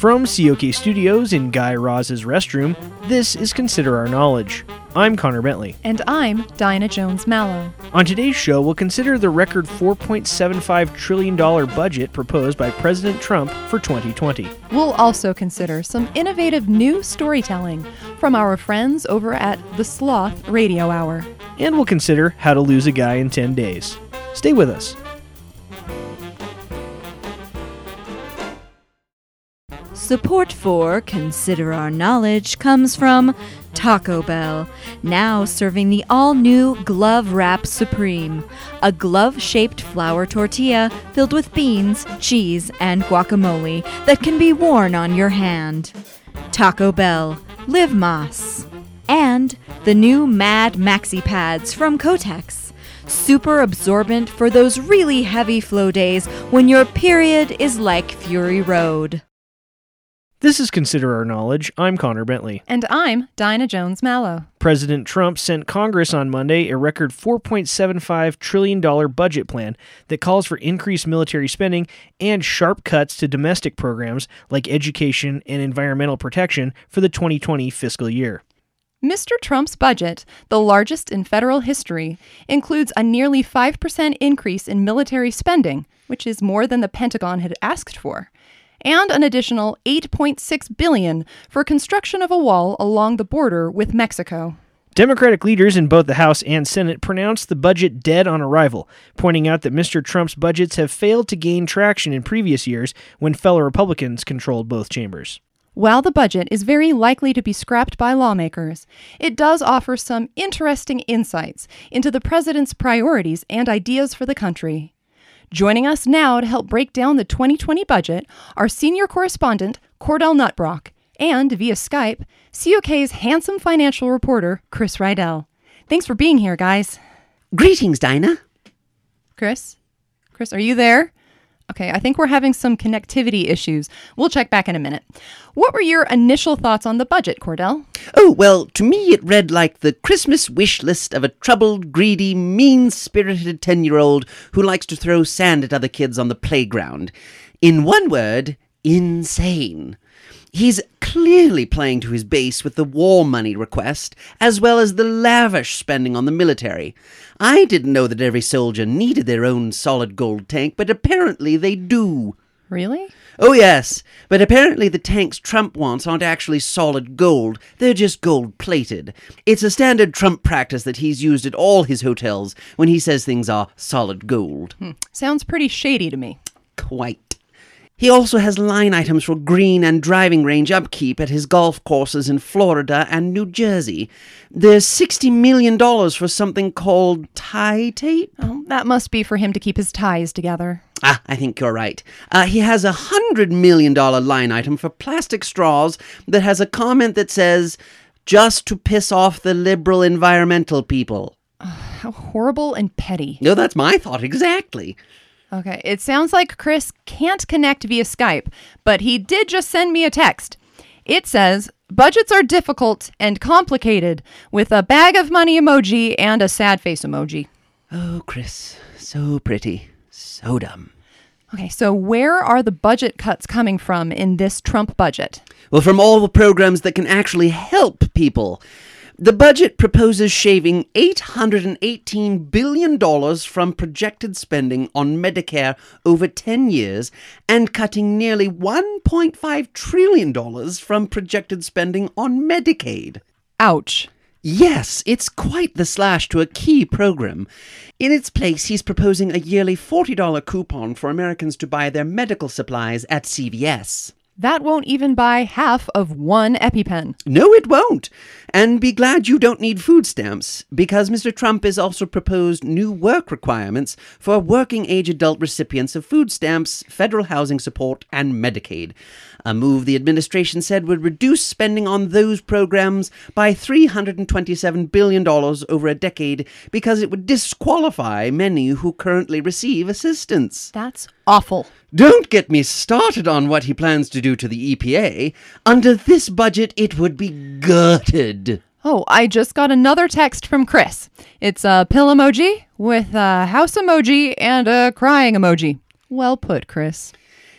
From COK Studios in Guy Raz's restroom, this is Consider Our Knowledge. I'm Connor Bentley. And I'm Dinah Jones Mallow. On today's show, we'll consider the record $4.75 trillion budget proposed by President Trump for 2020. We'll also consider some innovative new storytelling from our friends over at the Sloth Radio Hour. And we'll consider how to lose a guy in 10 days. Stay with us. Support for Consider Our Knowledge comes from Taco Bell, now serving the all new Glove Wrap Supreme, a glove shaped flour tortilla filled with beans, cheese, and guacamole that can be worn on your hand. Taco Bell, live Más, And the new Mad Maxi Pads from Kotex. Super absorbent for those really heavy flow days when your period is like Fury Road. This is Consider Our Knowledge. I'm Connor Bentley. And I'm Dinah Jones Mallow. President Trump sent Congress on Monday a record $4.75 trillion budget plan that calls for increased military spending and sharp cuts to domestic programs like education and environmental protection for the 2020 fiscal year. Mr. Trump's budget, the largest in federal history, includes a nearly 5% increase in military spending, which is more than the Pentagon had asked for and an additional 8.6 billion for construction of a wall along the border with Mexico. Democratic leaders in both the House and Senate pronounced the budget dead on arrival, pointing out that Mr. Trump's budgets have failed to gain traction in previous years when fellow Republicans controlled both chambers. While the budget is very likely to be scrapped by lawmakers, it does offer some interesting insights into the president's priorities and ideas for the country. Joining us now to help break down the 2020 budget are senior correspondent Cordell Nutbrock and, via Skype, COK's handsome financial reporter Chris Rydell. Thanks for being here, guys. Greetings, Dinah. Chris? Chris, are you there? Okay, I think we're having some connectivity issues. We'll check back in a minute. What were your initial thoughts on the budget, Cordell? Oh, well, to me it read like the Christmas wish list of a troubled, greedy, mean spirited 10 year old who likes to throw sand at other kids on the playground. In one word, insane. He's clearly playing to his base with the war money request, as well as the lavish spending on the military. I didn't know that every soldier needed their own solid gold tank, but apparently they do. Really? Oh, yes, but apparently the tanks Trump wants aren't actually solid gold, they're just gold plated. It's a standard Trump practice that he's used at all his hotels when he says things are solid gold. Hmm. Sounds pretty shady to me. Quite. He also has line items for green and driving range upkeep at his golf courses in Florida and New Jersey. There's $60 million for something called tie tape. Oh, that must be for him to keep his ties together. Ah, I think you're right. Uh, he has a $100 million line item for plastic straws that has a comment that says, just to piss off the liberal environmental people. how horrible and petty. No, that's my thought exactly. Okay, it sounds like Chris can't connect via Skype, but he did just send me a text. It says, Budgets are difficult and complicated, with a bag of money emoji and a sad face emoji. Oh, Chris, so pretty, so dumb. Okay, so where are the budget cuts coming from in this Trump budget? Well, from all the programs that can actually help people. The budget proposes shaving $818 billion from projected spending on Medicare over 10 years and cutting nearly $1.5 trillion from projected spending on Medicaid. Ouch. Yes, it's quite the slash to a key program. In its place, he's proposing a yearly $40 coupon for Americans to buy their medical supplies at CVS. That won't even buy half of one EpiPen. No, it won't. And be glad you don't need food stamps, because Mr. Trump has also proposed new work requirements for working age adult recipients of food stamps, federal housing support, and Medicaid. A move the administration said would reduce spending on those programs by $327 billion over a decade because it would disqualify many who currently receive assistance. That's awful. Don't get me started on what he plans to do to the EPA. Under this budget, it would be gutted. Oh, I just got another text from Chris. It's a pill emoji with a house emoji and a crying emoji. Well put, Chris.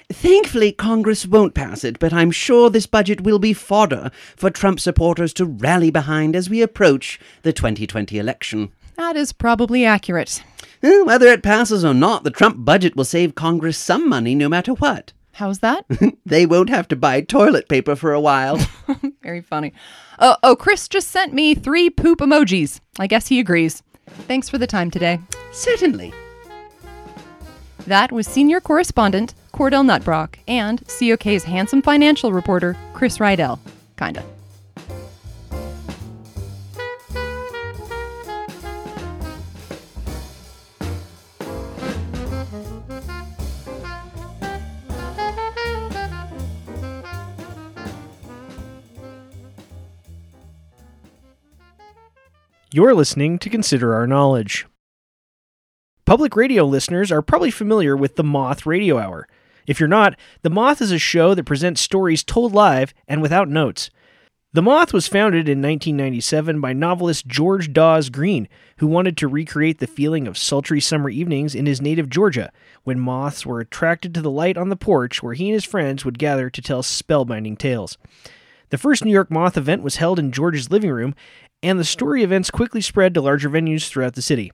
Thankfully, Congress won't pass it, but I'm sure this budget will be fodder for Trump supporters to rally behind as we approach the 2020 election. That is probably accurate. Eh, Whether it passes or not, the Trump budget will save Congress some money no matter what. How's that? They won't have to buy toilet paper for a while. Very funny. Oh, oh, Chris just sent me three poop emojis. I guess he agrees. Thanks for the time today. Certainly. That was senior correspondent Cordell Nutbrock and COK's handsome financial reporter Chris Rydell. Kinda. You're listening to Consider Our Knowledge. Public radio listeners are probably familiar with the Moth Radio Hour. If you're not, The Moth is a show that presents stories told live and without notes. The Moth was founded in 1997 by novelist George Dawes Green, who wanted to recreate the feeling of sultry summer evenings in his native Georgia, when moths were attracted to the light on the porch where he and his friends would gather to tell spellbinding tales. The first New York Moth event was held in George's living room, and the story events quickly spread to larger venues throughout the city.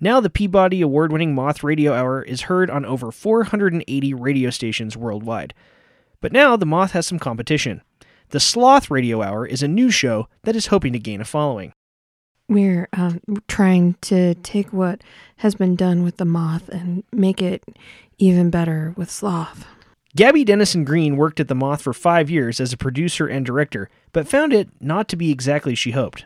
Now, the Peabody Award winning Moth Radio Hour is heard on over 480 radio stations worldwide. But now, the Moth has some competition. The Sloth Radio Hour is a new show that is hoping to gain a following. We're um, trying to take what has been done with the moth and make it even better with sloth. Gabby Dennison Green worked at The Moth for five years as a producer and director, but found it not to be exactly she hoped.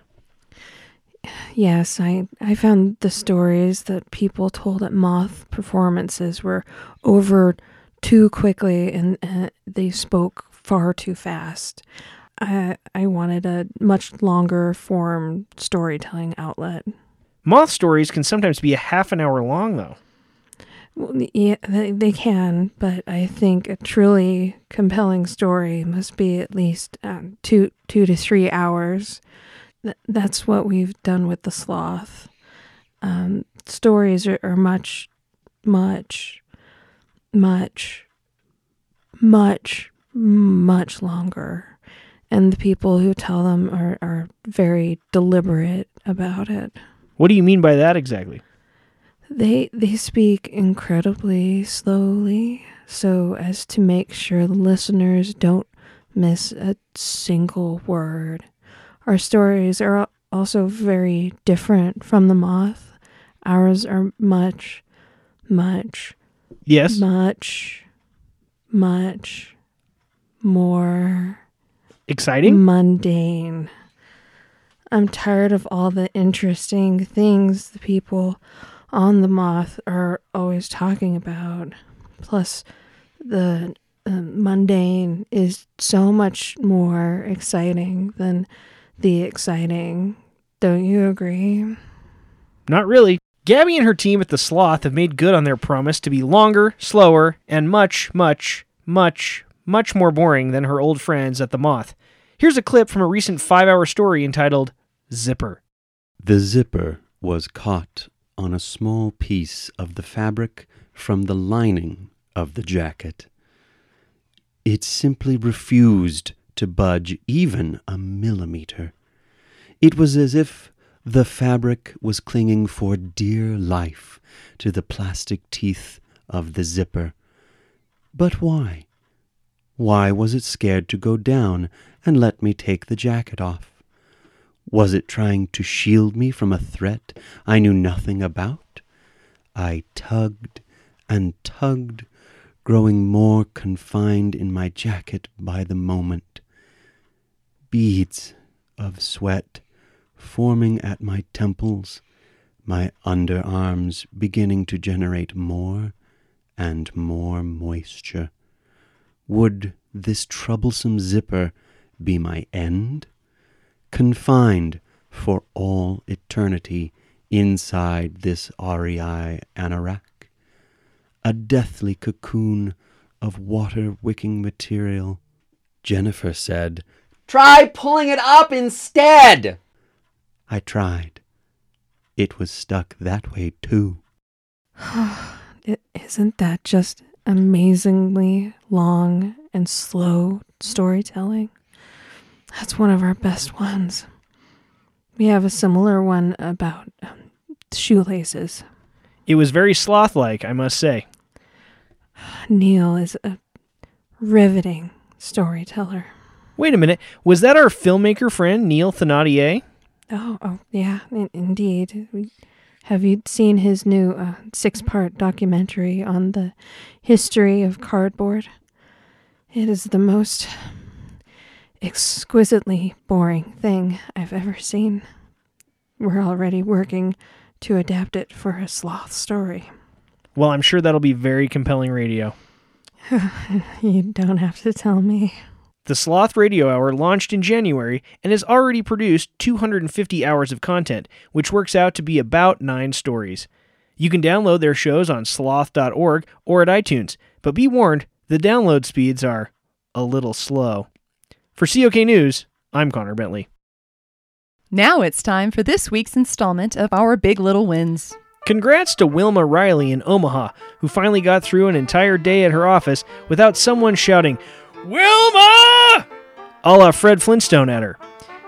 Yes, I, I found the stories that people told at moth performances were over too quickly and uh, they spoke far too fast. I, I wanted a much longer form storytelling outlet. Moth stories can sometimes be a half an hour long, though. Well, yeah, they, can, but I think a truly compelling story must be at least um, two two to three hours. Th- that's what we've done with the sloth. Um, stories are, are much, much, much, much, much longer, and the people who tell them are are very deliberate about it. What do you mean by that exactly? They they speak incredibly slowly so as to make sure the listeners don't miss a single word. Our stories are also very different from the moth. Ours are much much Yes. much much more Exciting? mundane. I'm tired of all the interesting things the people on the moth are always talking about. Plus, the uh, mundane is so much more exciting than the exciting. Don't you agree? Not really. Gabby and her team at the Sloth have made good on their promise to be longer, slower, and much, much, much, much more boring than her old friends at the Moth. Here's a clip from a recent five hour story entitled Zipper. The zipper was caught on a small piece of the fabric from the lining of the jacket. It simply refused to budge even a millimeter. It was as if the fabric was clinging for dear life to the plastic teeth of the zipper. But why? Why was it scared to go down and let me take the jacket off? Was it trying to shield me from a threat I knew nothing about? I tugged and tugged, growing more confined in my jacket by the moment. Beads of sweat forming at my temples, my underarms beginning to generate more and more moisture. Would this troublesome zipper be my end? Confined for all eternity inside this REI anorak, a deathly cocoon of water wicking material. Jennifer said, Try pulling it up instead! I tried. It was stuck that way too. is isn't that just amazingly long and slow storytelling. That's one of our best ones. We have a similar one about um, shoelaces. It was very sloth like, I must say. Neil is a riveting storyteller. Wait a minute. Was that our filmmaker friend, Neil Thenardier? Oh, oh yeah, in- indeed. Have you seen his new uh, six part documentary on the history of cardboard? It is the most exquisitely boring thing I've ever seen. We're already working to adapt it for a sloth story. Well, I'm sure that'll be very compelling radio. You don't have to tell me. The Sloth Radio Hour launched in January and has already produced 250 hours of content, which works out to be about nine stories. You can download their shows on sloth.org or at iTunes, but be warned, the download speeds are a little slow. For COK News, I'm Connor Bentley. Now it's time for this week's installment of our Big Little Wins. Congrats to Wilma Riley in Omaha, who finally got through an entire day at her office without someone shouting, Wilma! A la Fred Flintstone at her.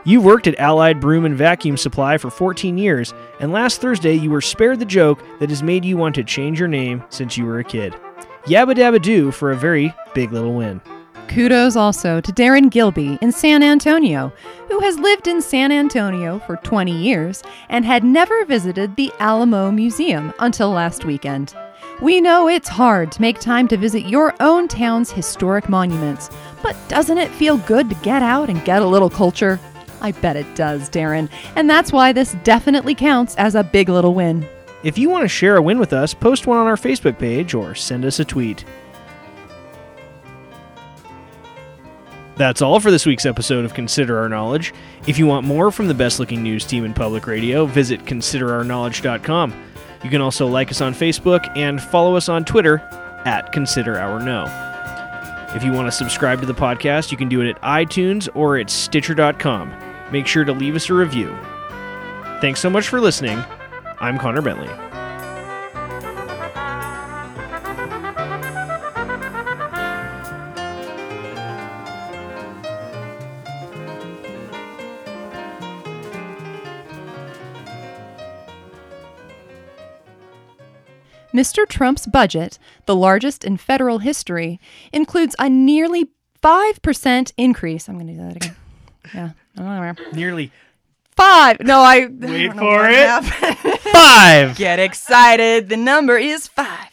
You worked at Allied Broom and Vacuum Supply for 14 years, and last Thursday you were spared the joke that has made you want to change your name since you were a kid. Yabba dabba doo for a very big little win. Kudos also to Darren Gilby in San Antonio, who has lived in San Antonio for 20 years and had never visited the Alamo Museum until last weekend. We know it's hard to make time to visit your own town's historic monuments, but doesn't it feel good to get out and get a little culture? I bet it does, Darren, and that's why this definitely counts as a big little win. If you want to share a win with us, post one on our Facebook page or send us a tweet. That's all for this week's episode of Consider Our Knowledge. If you want more from the best looking news team in public radio, visit considerourknowledge.com. You can also like us on Facebook and follow us on Twitter at Consider Our Know. If you want to subscribe to the podcast, you can do it at iTunes or at Stitcher.com. Make sure to leave us a review. Thanks so much for listening. I'm Connor Bentley. Mr. Trump's budget, the largest in federal history, includes a nearly 5% increase. I'm going to do that again. Yeah. Nearly Five. No, I. I Wait know for it. happened. five. Get excited. The number is five.